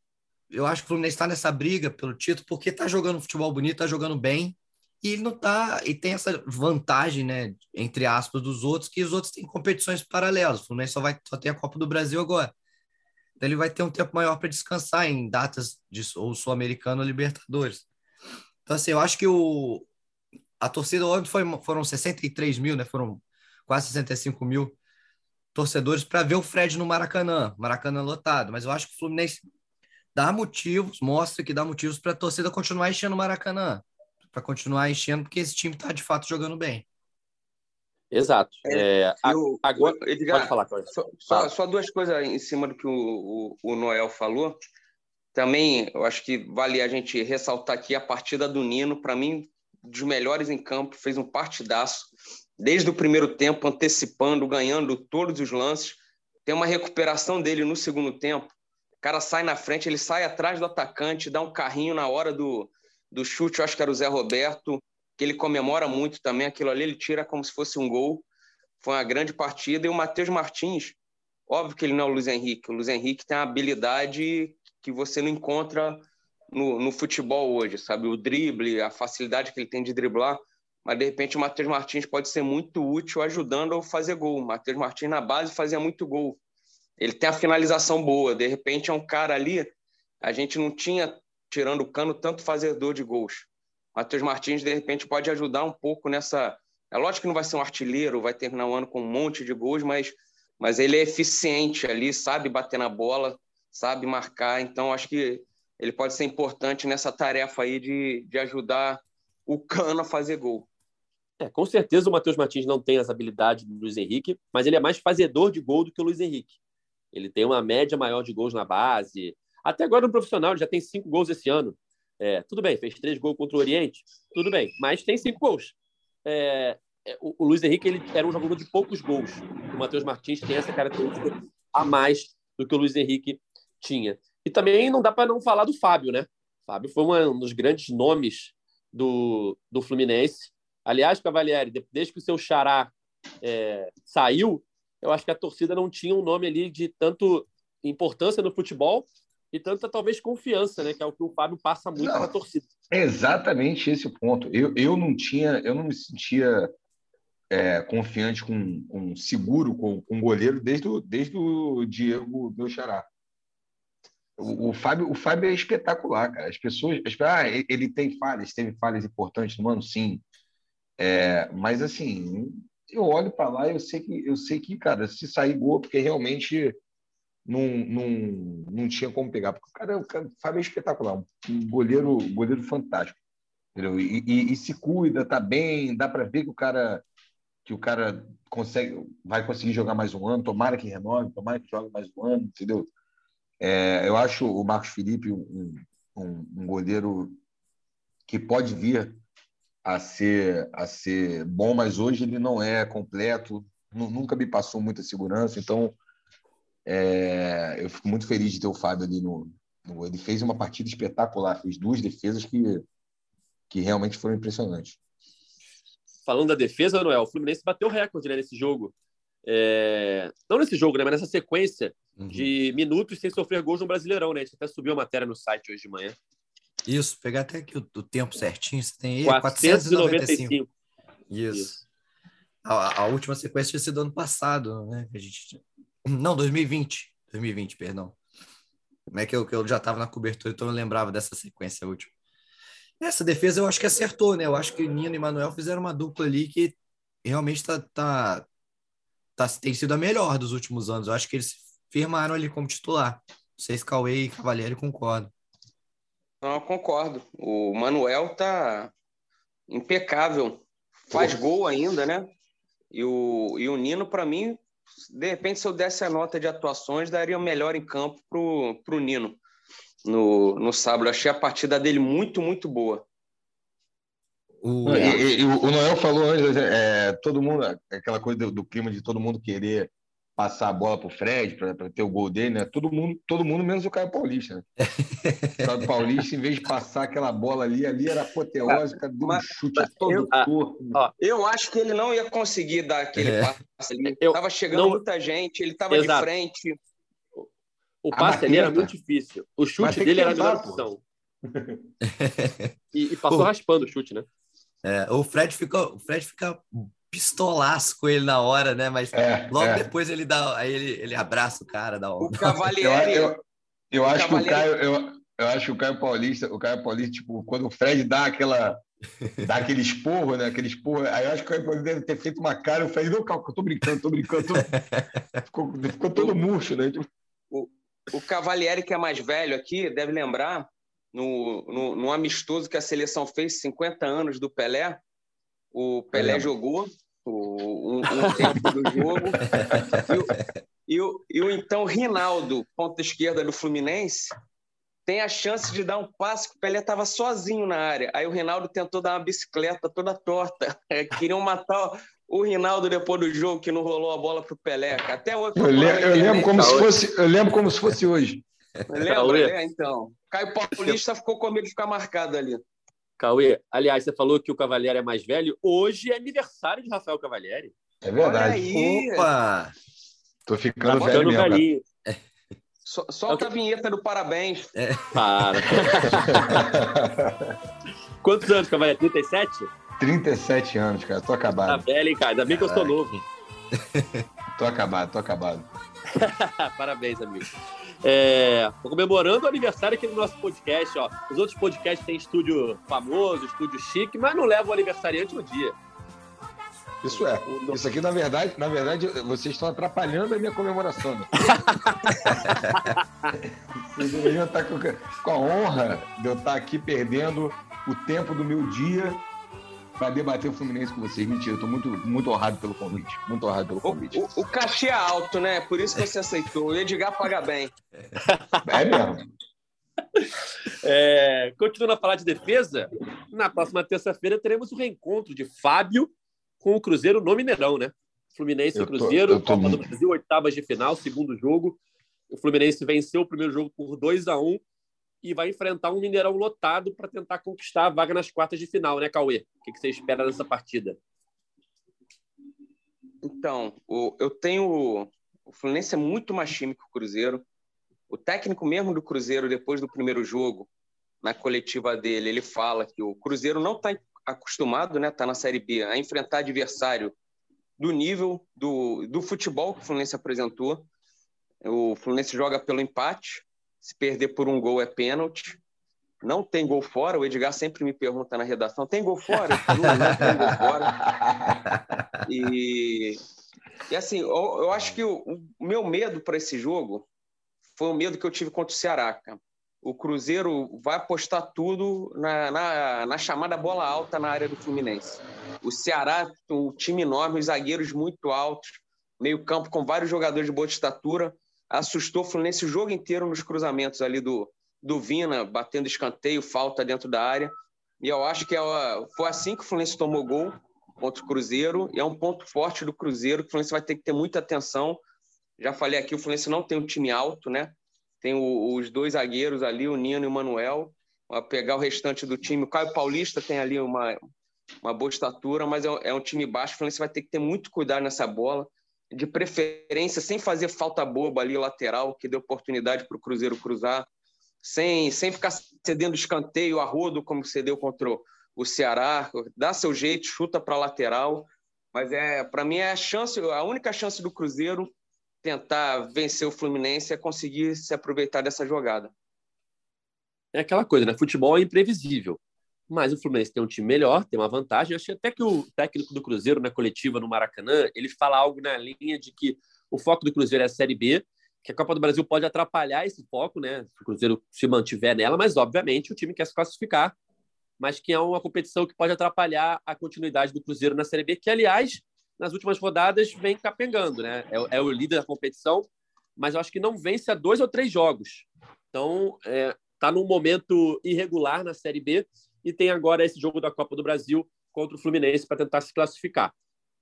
Eu acho que o Fluminense está nessa briga pelo título porque está jogando futebol bonito, está jogando bem, e ele não tá e tem essa vantagem, né, entre aspas, dos outros que os outros têm competições paralelas. O Fluminense só vai só tem a Copa do Brasil agora. Então ele vai ter um tempo maior para descansar em datas de ou sul-americano ou Libertadores. Então assim, eu acho que o a torcida ontem foi, foram 63 mil, né? Foram quase 65 mil torcedores para ver o Fred no Maracanã, Maracanã lotado. Mas eu acho que o Fluminense dá motivos, mostra que dá motivos para a torcida continuar enchendo o Maracanã para continuar enchendo, porque esse time está de fato jogando bem. Exato. É, é, eu, agora, Edgar, pode falar, Só, só, só, duas coisas em cima do que o, o, o Noel falou. Também, eu acho que vale a gente ressaltar aqui a partida do Nino, para mim, dos melhores em campo, fez um partidaço, desde o primeiro tempo, antecipando, ganhando todos os lances. Tem uma recuperação dele no segundo tempo. O cara sai na frente, ele sai atrás do atacante, dá um carrinho na hora do, do chute, eu acho que era o Zé Roberto, que ele comemora muito também. Aquilo ali ele tira como se fosse um gol. Foi uma grande partida. E o Matheus Martins, óbvio que ele não é o Luiz Henrique. O Luiz Henrique tem uma habilidade que você não encontra no, no futebol hoje, sabe? O drible, a facilidade que ele tem de driblar. Mas, de repente, o Matheus Martins pode ser muito útil ajudando a fazer gol. O Matheus Martins, na base, fazia muito gol. Ele tem a finalização boa. De repente, é um cara ali. A gente não tinha, tirando o cano, tanto fazedor de gols. Matheus Martins, de repente, pode ajudar um pouco nessa. É lógico que não vai ser um artilheiro, vai terminar o ano com um monte de gols, mas, mas ele é eficiente ali, sabe bater na bola, sabe marcar. Então, acho que ele pode ser importante nessa tarefa aí de, de ajudar o Cano a fazer gol. É, com certeza o Matheus Martins não tem as habilidades do Luiz Henrique, mas ele é mais fazedor de gol do que o Luiz Henrique. Ele tem uma média maior de gols na base. Até agora no profissional, ele já tem cinco gols esse ano. É, tudo bem, fez três gols contra o Oriente, tudo bem, mas tem cinco gols. É, é o, o, Luiz Henrique ele era um jogador de poucos gols. O Matheus Martins tem essa característica a mais do que o Luiz Henrique tinha. E também não dá para não falar do Fábio, né? O Fábio foi um dos grandes nomes do, do Fluminense. Aliás, Cavalieri, desde que o seu xará é, saiu, eu acho que a torcida não tinha um nome ali de tanto importância no futebol e tanta talvez confiança, né? Que é o que o Fábio passa muito para a torcida. É exatamente esse o ponto. Eu, eu não tinha, eu não me sentia é, confiante com, com seguro com, com o goleiro desde o, desde o Diego meu xará. O, o, Fábio, o Fábio é espetacular, cara. As pessoas, as, ah, ele tem falhas, teve falhas importantes no ano, sim. É, mas assim, eu olho para lá e eu sei que eu sei que, cara, se sair gol, porque realmente não, não, não tinha como pegar. Porque o cara, o, cara, Fábio é espetacular, um goleiro, goleiro fantástico. Entendeu? E, e, e se cuida, tá bem, dá para ver que o cara que o cara consegue, vai conseguir jogar mais um ano, tomara que renove, tomara que jogue mais um ano, entendeu? É, eu acho o Marcos Felipe um, um, um, goleiro que pode vir a ser, a ser bom, mas hoje ele não é completo, nunca me passou muita segurança, então é, eu fico muito feliz de ter o Fábio ali no, no, Ele fez uma partida espetacular, fez duas defesas que, que realmente foram impressionantes. Falando da defesa, Noel, o Fluminense bateu recorde né, nesse jogo. É... Não nesse jogo, né, mas nessa sequência uhum. de minutos sem sofrer gols no Brasileirão. Né? A gente até subiu a matéria no site hoje de manhã. Isso, pegar até aqui o, o tempo certinho. Você tem aí 495. 495. Isso. Isso. A, a, última sequência tinha sido ano passado, né? A gente não, 2020. 2020, perdão. Como é que eu, que eu já estava na cobertura, então eu lembrava dessa sequência última. Essa defesa eu acho que acertou, né? Eu acho que Nino e Manuel fizeram uma dupla ali que realmente tá, tá, tá, tem sido a melhor dos últimos anos. Eu acho que eles firmaram ali como titular. Vocês, Cauê e Cavalieri, concordam. Não, eu concordo. O Manuel tá impecável. Faz gol ainda, né? E o, e o Nino, para mim, de repente, se eu desse a nota de atuações, daria melhor em campo pro, pro Nino no, no sábado. achei a partida dele muito, muito boa. O, e, e, o Noel falou antes, é, todo mundo, aquela coisa do, do, clima de todo mundo querer passar a bola para o Fred, para ter o gol dele, né? Todo mundo, todo mundo menos o Caio Paulista. Né? O Caio Paulista, em vez de passar aquela bola ali, ali era apoteósica, deu um chute todo eu, torto. Ó, eu acho que ele não ia conseguir dar aquele é. passe ali. Eu, tava chegando não... muita gente, ele estava de frente. O passe ali era muito difícil. O chute dele era a melhor opção. e, e, passou Pô. raspando o chute, né? É, o Fred fica, o Fred fica pistolaço com ele na hora, né? Mas é, logo é. depois ele dá, aí ele, ele abraça o cara, dá o Cavalieri. Eu, eu, eu acho que o Caio, eu, eu acho que o Caio Paulista, o Caio Paulista, tipo, quando o Fred dá aquela dá aquele esporro, né? Aquele esporro, aí eu acho que o Caio Paulista deve ter feito uma cara, o Fred, não, calma, eu tô brincando, tô brincando, tô... ficou, ficou todo murcho, né? Tipo... O, o Cavalieri, que é mais velho aqui, deve lembrar no, no, no amistoso que a seleção fez, 50 anos do Pelé, o Pelé é. jogou o, um, um tempo do jogo. E o, e, o, e o então Rinaldo, ponta esquerda do Fluminense, tem a chance de dar um passe que o Pelé estava sozinho na área. Aí o Rinaldo tentou dar uma bicicleta toda torta. Queriam matar o Rinaldo depois do jogo que não rolou a bola para o Pelé. Até hoje. Eu, lembro, eu lembro como se fosse, eu lembro como se fosse hoje. Lembra, né? Então. Caio Paulista ficou com medo de ficar marcado ali. Cauê, aliás, você falou que o Cavalieri é mais velho. Hoje é aniversário de Rafael Cavalieri. É verdade. Opa! Tô ficando Tá velho mesmo. cara. velhinho. So- Solta a vinheta do parabéns. Para. Quantos anos, Cavalieri? 37? 37 anos, cara. Tô Tá acabado. velho, hein, cara? Ainda bem que eu sou novo. Tô acabado, tô acabado. Parabéns, amigo. É, tô comemorando o aniversário aqui do nosso podcast, ó. Os outros podcasts têm estúdio famoso, estúdio chique, mas não levam o aniversariante no dia. Isso é. Isso aqui, na verdade, na verdade, vocês estão atrapalhando a minha comemoração. Né? vocês deveriam estar com, com a honra de eu estar aqui perdendo o tempo do meu dia para debater o Fluminense com vocês. Mentira, eu tô muito, muito honrado pelo convite. Muito honrado pelo O, convite. o, o cachê é alto, né? Por isso que você aceitou. O Edgar paga bem. É mesmo. É, continuando a falar de defesa, na próxima terça-feira teremos o reencontro de Fábio com o Cruzeiro no Mineirão, né? Fluminense e Cruzeiro, eu tô Copa do muito- Brasil, oitavas de final, segundo jogo. O Fluminense venceu o primeiro jogo por 2 a 1 e vai enfrentar um Mineirão lotado para tentar conquistar a vaga nas quartas de final, né, Cauê? O que você espera dessa partida? Então, eu tenho. O Fluminense é muito mais time que o Cruzeiro. O técnico mesmo do Cruzeiro, depois do primeiro jogo, na coletiva dele, ele fala que o Cruzeiro não está acostumado, né? Está na Série B, a enfrentar adversário do nível do, do futebol que o Fluminense apresentou. O Fluminense joga pelo empate. Se perder por um gol é pênalti. Não tem gol fora. O Edgar sempre me pergunta na redação: tem gol fora? Falo, Não, não tem gol fora. E, e assim, eu, eu acho que o, o meu medo para esse jogo foi o medo que eu tive contra o Ceará. cara. O Cruzeiro vai apostar tudo na, na, na chamada bola alta na área do Fluminense. O Ceará, um time enorme, os zagueiros muito altos, meio-campo com vários jogadores de boa estatura, assustou o Fluminense o jogo inteiro nos cruzamentos ali do, do Vina, batendo escanteio, falta dentro da área. E eu acho que é, foi assim que o Fluminense tomou gol contra o Cruzeiro, e é um ponto forte do Cruzeiro, que o Fluminense vai ter que ter muita atenção. Já falei aqui, o Fluminense não tem um time alto, né? Tem o- os dois zagueiros ali, o Nino e o Manuel, a pegar o restante do time. O Caio Paulista tem ali uma, uma boa estatura, mas é, é um time baixo, o Fluminense vai ter que ter muito cuidado nessa bola, de preferência, sem fazer falta boba ali lateral, que dê oportunidade para o Cruzeiro cruzar, sem, sem ficar cedendo escanteio a rodo, como cedeu contra o- o Ceará, dá seu jeito, chuta para lateral, mas é para mim é a chance, a única chance do Cruzeiro tentar vencer o Fluminense é conseguir se aproveitar dessa jogada. É aquela coisa, né? Futebol é imprevisível. Mas o Fluminense tem um time melhor, tem uma vantagem. Eu achei até que o técnico do Cruzeiro, na coletiva no Maracanã, ele fala algo na linha de que o foco do Cruzeiro é a Série B, que a Copa do Brasil pode atrapalhar esse foco, né? Se o Cruzeiro se mantiver nela, mas obviamente o time quer se classificar, mas que é uma competição que pode atrapalhar a continuidade do Cruzeiro na Série B, que, aliás, nas últimas rodadas vem capengando, né? É, é o líder da competição, mas eu acho que não vence a dois ou três jogos. Então, é, está num momento irregular na Série B e tem agora esse jogo da Copa do Brasil contra o Fluminense para tentar se classificar.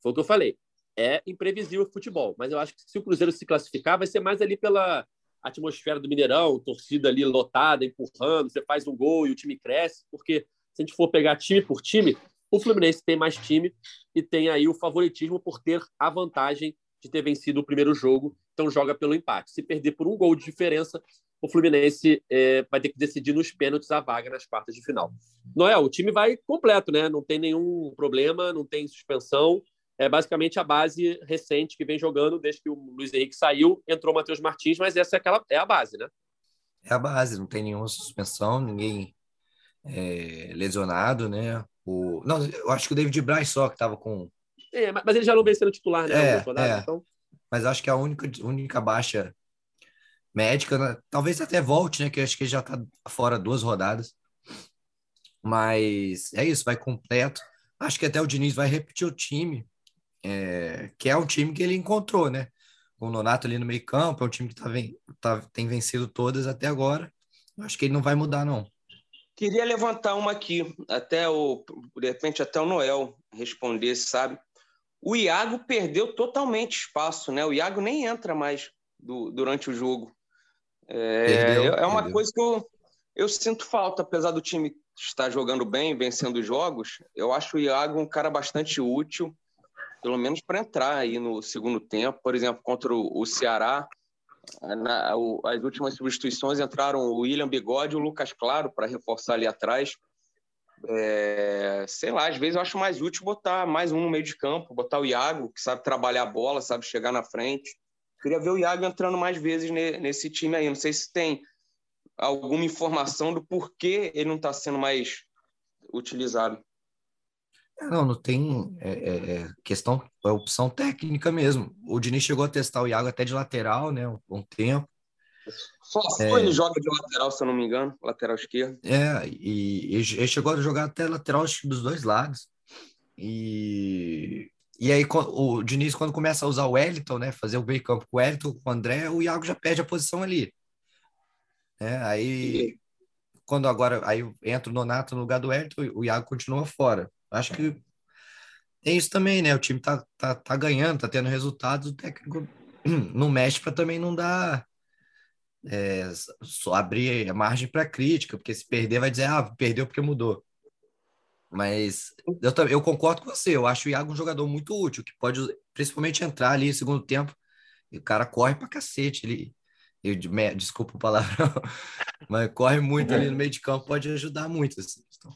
Foi o que eu falei. É imprevisível o futebol, mas eu acho que se o Cruzeiro se classificar, vai ser mais ali pela atmosfera do Mineirão, torcida ali lotada, empurrando, você faz um gol e o time cresce, porque se a gente for pegar time por time, o Fluminense tem mais time e tem aí o favoritismo por ter a vantagem de ter vencido o primeiro jogo, então joga pelo empate. Se perder por um gol de diferença, o Fluminense é, vai ter que decidir nos pênaltis a vaga nas quartas de final. Noel, o time vai completo, né? Não tem nenhum problema, não tem suspensão. É basicamente a base recente que vem jogando desde que o Luiz Henrique saiu, entrou o Matheus Martins, mas essa é, aquela, é a base, né? É a base, não tem nenhuma suspensão, ninguém é, lesionado, né? O... Não, eu acho que o David Braz só que estava com. É, mas ele já não vem sendo titular, né? É, é. Então, Mas acho que a única, única baixa médica, né? talvez até volte, né? Que acho que já tá fora duas rodadas. Mas é isso, vai completo. Acho que até o Diniz vai repetir o time, é, que é um time que ele encontrou, né? Com o Nonato ali no meio campo, é um time que tá, ven- tá- tem vencido todas até agora. Acho que ele não vai mudar, não. Queria levantar uma aqui, até o, de repente até o Noel responder, sabe? O Iago perdeu totalmente espaço, né? O Iago nem entra mais do, durante o jogo. É, perdeu, é uma perdeu. coisa que eu, eu sinto falta, apesar do time estar jogando bem, vencendo jogos. Eu acho o Iago um cara bastante útil, pelo menos para entrar aí no segundo tempo. Por exemplo, contra o, o Ceará, na, o, as últimas substituições entraram o William Bigode e o Lucas Claro para reforçar ali atrás. É, sei lá, às vezes eu acho mais útil botar mais um no meio de campo, botar o Iago, que sabe trabalhar a bola, sabe chegar na frente. Queria ver o Iago entrando mais vezes nesse time aí. Não sei se tem alguma informação do porquê ele não está sendo mais utilizado. É, não, não tem é, é, é, questão, é opção técnica mesmo. O Diniz chegou a testar o Iago até de lateral, né, um, um tempo. Só é, ele joga de lateral, se eu não me engano, lateral esquerdo. É, e, ele chegou a jogar até lateral dos dois lados. E, e aí o Diniz, quando começa a usar o Wellington, né, fazer o meio campo com o Wellington, com o André, o Iago já perde a posição ali. É, aí, quando agora aí entra o Nonato no lugar do Wellington, o Iago continua fora. Acho que é isso também, né? O time tá, tá, tá ganhando, tá tendo resultados, o técnico não mexe para também não dar é, só abrir a margem para crítica, porque se perder vai dizer, ah, perdeu porque mudou. Mas eu, eu concordo com você, eu acho o Iago um jogador muito útil, que pode principalmente entrar ali no segundo tempo, e o cara corre pra cacete, ele, eu, desculpa o palavrão, mas corre muito ali no meio de campo, pode ajudar muito. Assim, então.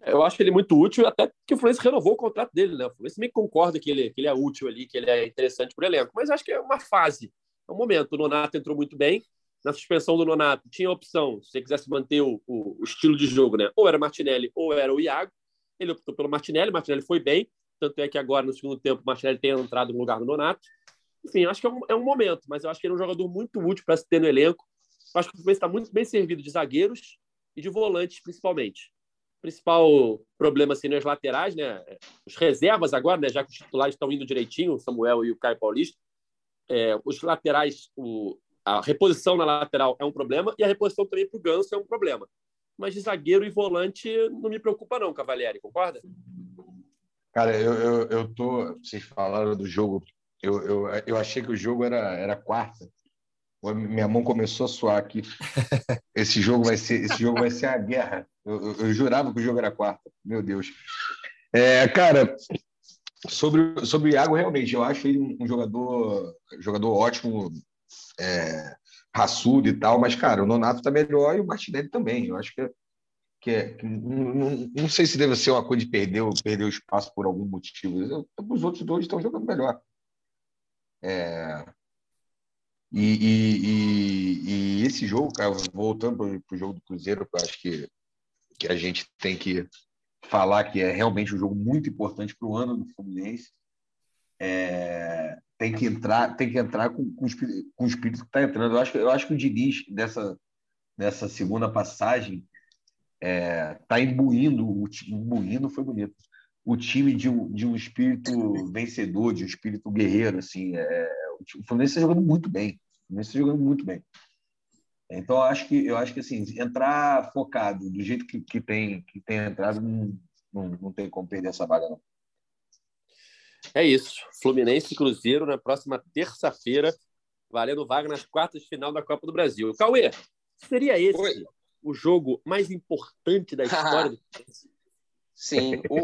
Eu acho ele muito útil, até que o Fluminense renovou o contrato dele, né? O Fluminense meio concorda que ele, que ele é útil ali, que ele é interessante para o elenco, mas acho que é uma fase, é um momento. O Nonato entrou muito bem, na suspensão do Nonato tinha a opção, se você quisesse manter o, o, o, estilo de jogo, né? Ou era Martinelli ou era o Iago. Ele optou pelo Martinelli, Martinelli foi bem, tanto é que agora, no segundo tempo, o Martinelli tem entrado no lugar do Nonato. Enfim, acho que é um, é um momento, mas eu acho que ele é um jogador muito útil para se ter no elenco. Eu acho que o Fluminense está muito bem servido de zagueiros e de volantes, principalmente. O principal problema assim, nas laterais, né? Os reservas agora, né? Já que os titulares estão indo direitinho, o Samuel e o Caio Paulista. É, os laterais, o, a reposição na lateral é um problema e a reposição também para o Ganso é um problema. Mas de zagueiro e volante não me preocupa, não, Cavalieri, concorda? Cara, eu, eu, eu tô. Vocês falaram do jogo eu, eu, eu achei que o jogo era, era quarta. Minha mão começou a suar aqui. Esse jogo vai ser, esse jogo vai ser a guerra. Eu, eu, eu jurava que o jogo era quarta. Meu Deus. É, cara, sobre, sobre o Iago, realmente, eu acho ele um jogador, jogador ótimo, é, raçudo e tal, mas, cara, o Nonato tá melhor e o Martinelli também. Eu acho que, que, é, que não, não, não, sei se deve ser uma coisa de perder, perder o espaço por algum motivo. Os outros dois estão jogando melhor. É... E, e, e, e, esse jogo, cara, voltando para o jogo do Cruzeiro, eu acho que, que a gente tem que falar que é realmente um jogo muito importante para o ano do Fluminense. É, tem que entrar, tem que entrar com, com, com o espírito que está entrando. Eu acho, eu acho que o Diniz, nessa, nessa segunda passagem, está é, tá imbuindo, o imbuindo foi bonito, o time de um, de um espírito vencedor, de um espírito guerreiro, assim. É, o Fluminense está jogando muito bem. O Fluminense está jogando muito bem. Então, eu acho que, eu acho que assim, entrar focado do jeito que, que, tem, que tem entrado, não, não, não tem como perder essa vaga, não. É isso. Fluminense e Cruzeiro na próxima terça-feira, valendo vaga nas quartas de final da Copa do Brasil. Cauê, seria esse Oi. o jogo mais importante da história do Fluminense? Sim, o,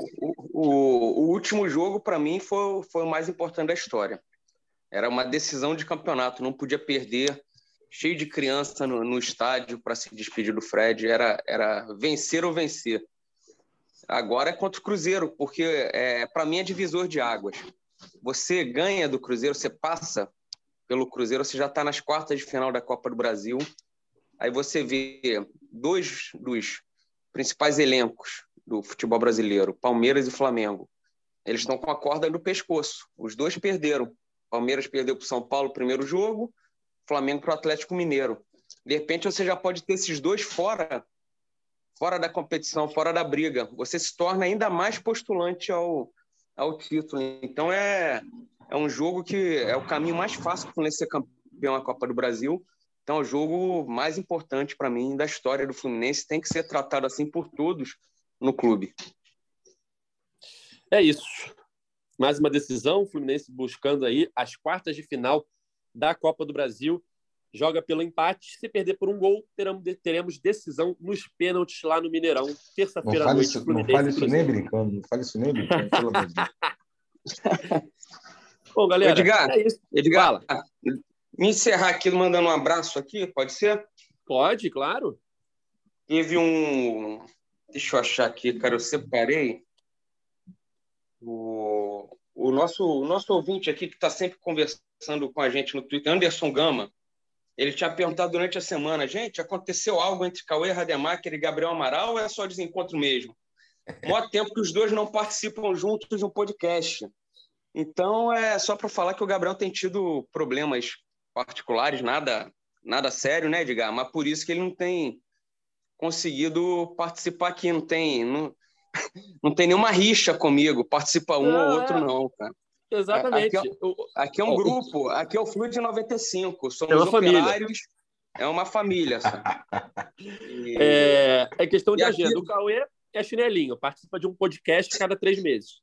o, o, último jogo, para mim, foi, foi o mais importante da história. Era uma decisão de campeonato, não podia perder. Cheio de criança no, no estádio para se despedir do Fred. Era, era vencer ou vencer. Agora é contra o Cruzeiro, porque é, para mim é divisor de águas. Você ganha do Cruzeiro, você passa pelo Cruzeiro, você já está nas quartas de final da Copa do Brasil. Aí você vê dois dos principais elencos do futebol brasileiro, Palmeiras e Flamengo. Eles estão com a corda no pescoço. Os dois perderam. Palmeiras perdeu para o São Paulo o primeiro jogo, Flamengo para o Atlético Mineiro. De repente você já pode ter esses dois fora, fora da competição, fora da briga. Você se torna ainda mais postulante ao, ao título. Então é, é um jogo que é o caminho mais fácil para ser campeão da Copa do Brasil. Então, o jogo mais importante para mim da história do Fluminense tem que ser tratado assim por todos no clube. É isso. Mais uma decisão, o Fluminense buscando aí as quartas de final da Copa do Brasil. Joga pelo empate. Se perder por um gol, teremos, teremos decisão nos pênaltis lá no Mineirão, terça-feira à noite. Isso, não fale isso nem brincando, não fale isso nem brincando, pelo amor de Deus. Bom, galera, Edgar, é isso. Edgar, Fala. me encerrar aqui mandando um abraço aqui, pode ser? Pode, claro. Teve um. Deixa eu achar aqui, cara, eu separei. O, o, nosso, o nosso ouvinte aqui, que está sempre conversando com a gente no Twitter, Anderson Gama, ele tinha perguntado durante a semana: gente, aconteceu algo entre Cauê Rademacher e Gabriel Amaral ou é só desencontro mesmo? Mó tempo que os dois não participam juntos de um podcast. Então, é só para falar que o Gabriel tem tido problemas particulares, nada nada sério, né, Edgar? Mas por isso que ele não tem conseguido participar aqui, não tem, não, não tem nenhuma rixa comigo, participa um ou outro não, cara. Exatamente. Aqui é, aqui é um grupo, aqui é o Fluid 95, somos é uma operários, é uma família. E... É, é questão de e agenda. Aqui... O Cauê é chinelinho, participa de um podcast cada três meses.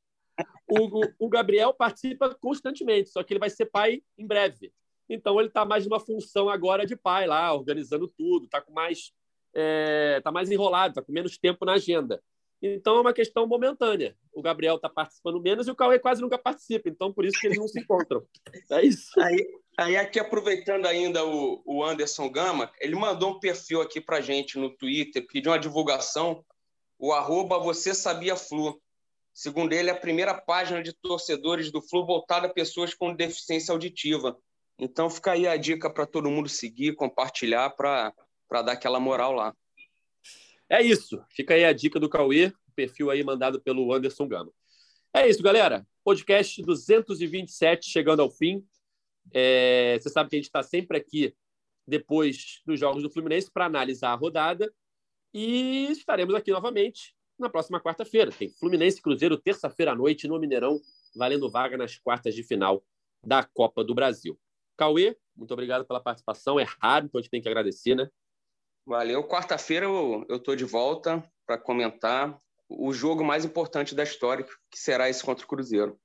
O, o Gabriel participa constantemente, só que ele vai ser pai em breve. Então ele está mais numa função agora de pai lá, organizando tudo, está com mais é, tá mais enrolado, está com menos tempo na agenda. Então é uma questão momentânea. O Gabriel está participando menos e o Cauê quase nunca participa, então por isso que eles não se encontram. É isso. Aí, aí aqui aproveitando ainda o, o Anderson Gama, ele mandou um perfil aqui para gente no Twitter, pediu uma divulgação, o arroba você sabia Flu. Segundo ele, é a primeira página de torcedores do Flu voltada a pessoas com deficiência auditiva. Então fica aí a dica para todo mundo seguir, compartilhar para dar aquela moral lá. É isso. Fica aí a dica do Cauê, perfil aí mandado pelo Anderson Gama. É isso, galera. Podcast 227 chegando ao fim. É, você sabe que a gente está sempre aqui depois dos jogos do Fluminense para analisar a rodada. E estaremos aqui novamente na próxima quarta-feira. Tem Fluminense Cruzeiro terça-feira à noite no Mineirão, valendo vaga nas quartas de final da Copa do Brasil. Cauê, muito obrigado pela participação. É raro, então a gente tem que agradecer, né? Valeu. Quarta-feira eu estou de volta para comentar o jogo mais importante da história, que será esse contra o Cruzeiro.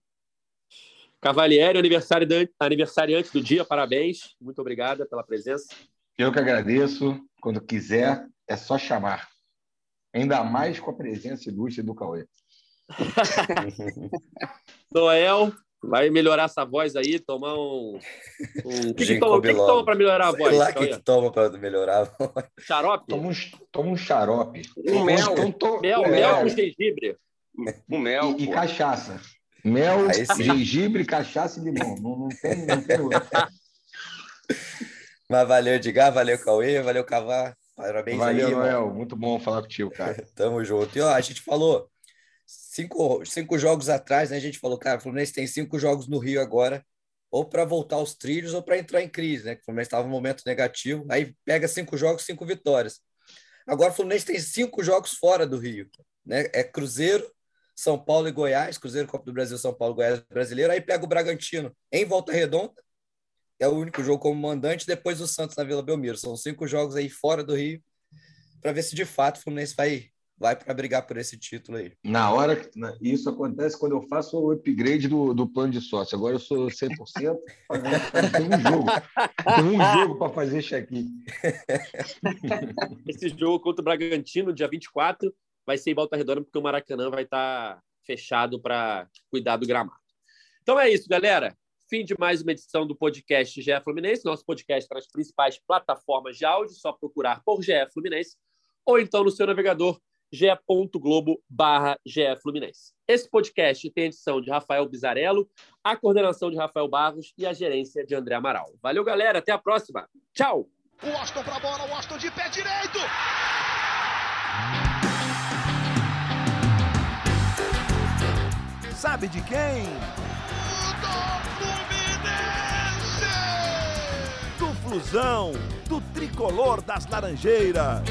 Cavalieri, aniversário aniversariante do dia, parabéns. Muito obrigada pela presença. Eu que agradeço. Quando quiser, é só chamar. Ainda mais com a presença ilustre do Cauê. Noel, vai melhorar essa voz aí, tomar um. um... O que, que toma, toma para melhorar a voz? Sei lá o que, que toma para melhorar a voz. Xarope? Toma um, toma um xarope. Um mel. Então, to... mel, mel, mel com gengibre. Um mel. E, e cachaça. Mel, gengibre, cachaça e limão. Não, não tem, não tem outro. Mas valeu, Edgar, valeu, Cauê, valeu, Cavar. Parabéns Valeu, aí, Noel. Muito bom falar contigo, cara. Tamo junto. E ó, a gente falou cinco, cinco jogos atrás, né? A gente falou, cara, o Fluminense tem cinco jogos no Rio agora, ou para voltar aos trilhos ou para entrar em crise, né? O Fluminense estava um momento negativo, aí pega cinco jogos, cinco vitórias. Agora o Fluminense tem cinco jogos fora do Rio, né? É Cruzeiro, São Paulo e Goiás, Cruzeiro, Copa do Brasil, São Paulo, Goiás, Brasileiro, aí pega o Bragantino em Volta Redonda, é o único jogo como mandante, depois o Santos na Vila Belmiro. São cinco jogos aí fora do Rio, para ver se de fato o Fluminense vai, vai para brigar por esse título aí. Na hora que isso acontece quando eu faço o upgrade do, do plano de sócio. Agora eu sou 100%, tem um jogo. Tem um jogo para fazer check-in. Esse jogo contra o Bragantino, dia 24, vai ser em Volta Redonda, porque o Maracanã vai estar tá fechado para cuidar do gramado. Então é isso, galera. Fim de mais uma edição do podcast GE Fluminense. Nosso podcast para as principais plataformas de áudio, só procurar por GE Fluminense ou então no seu navegador ge.globo barra Fluminense. Esse podcast tem a edição de Rafael Bizarello, a coordenação de Rafael Barros e a gerência de André Amaral. Valeu, galera. Até a próxima. Tchau. O Austin para a bola, o Austin de pé direito. Sabe de quem? Flusão, do tricolor das Laranjeiras.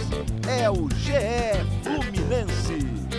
É o GE Fluminense.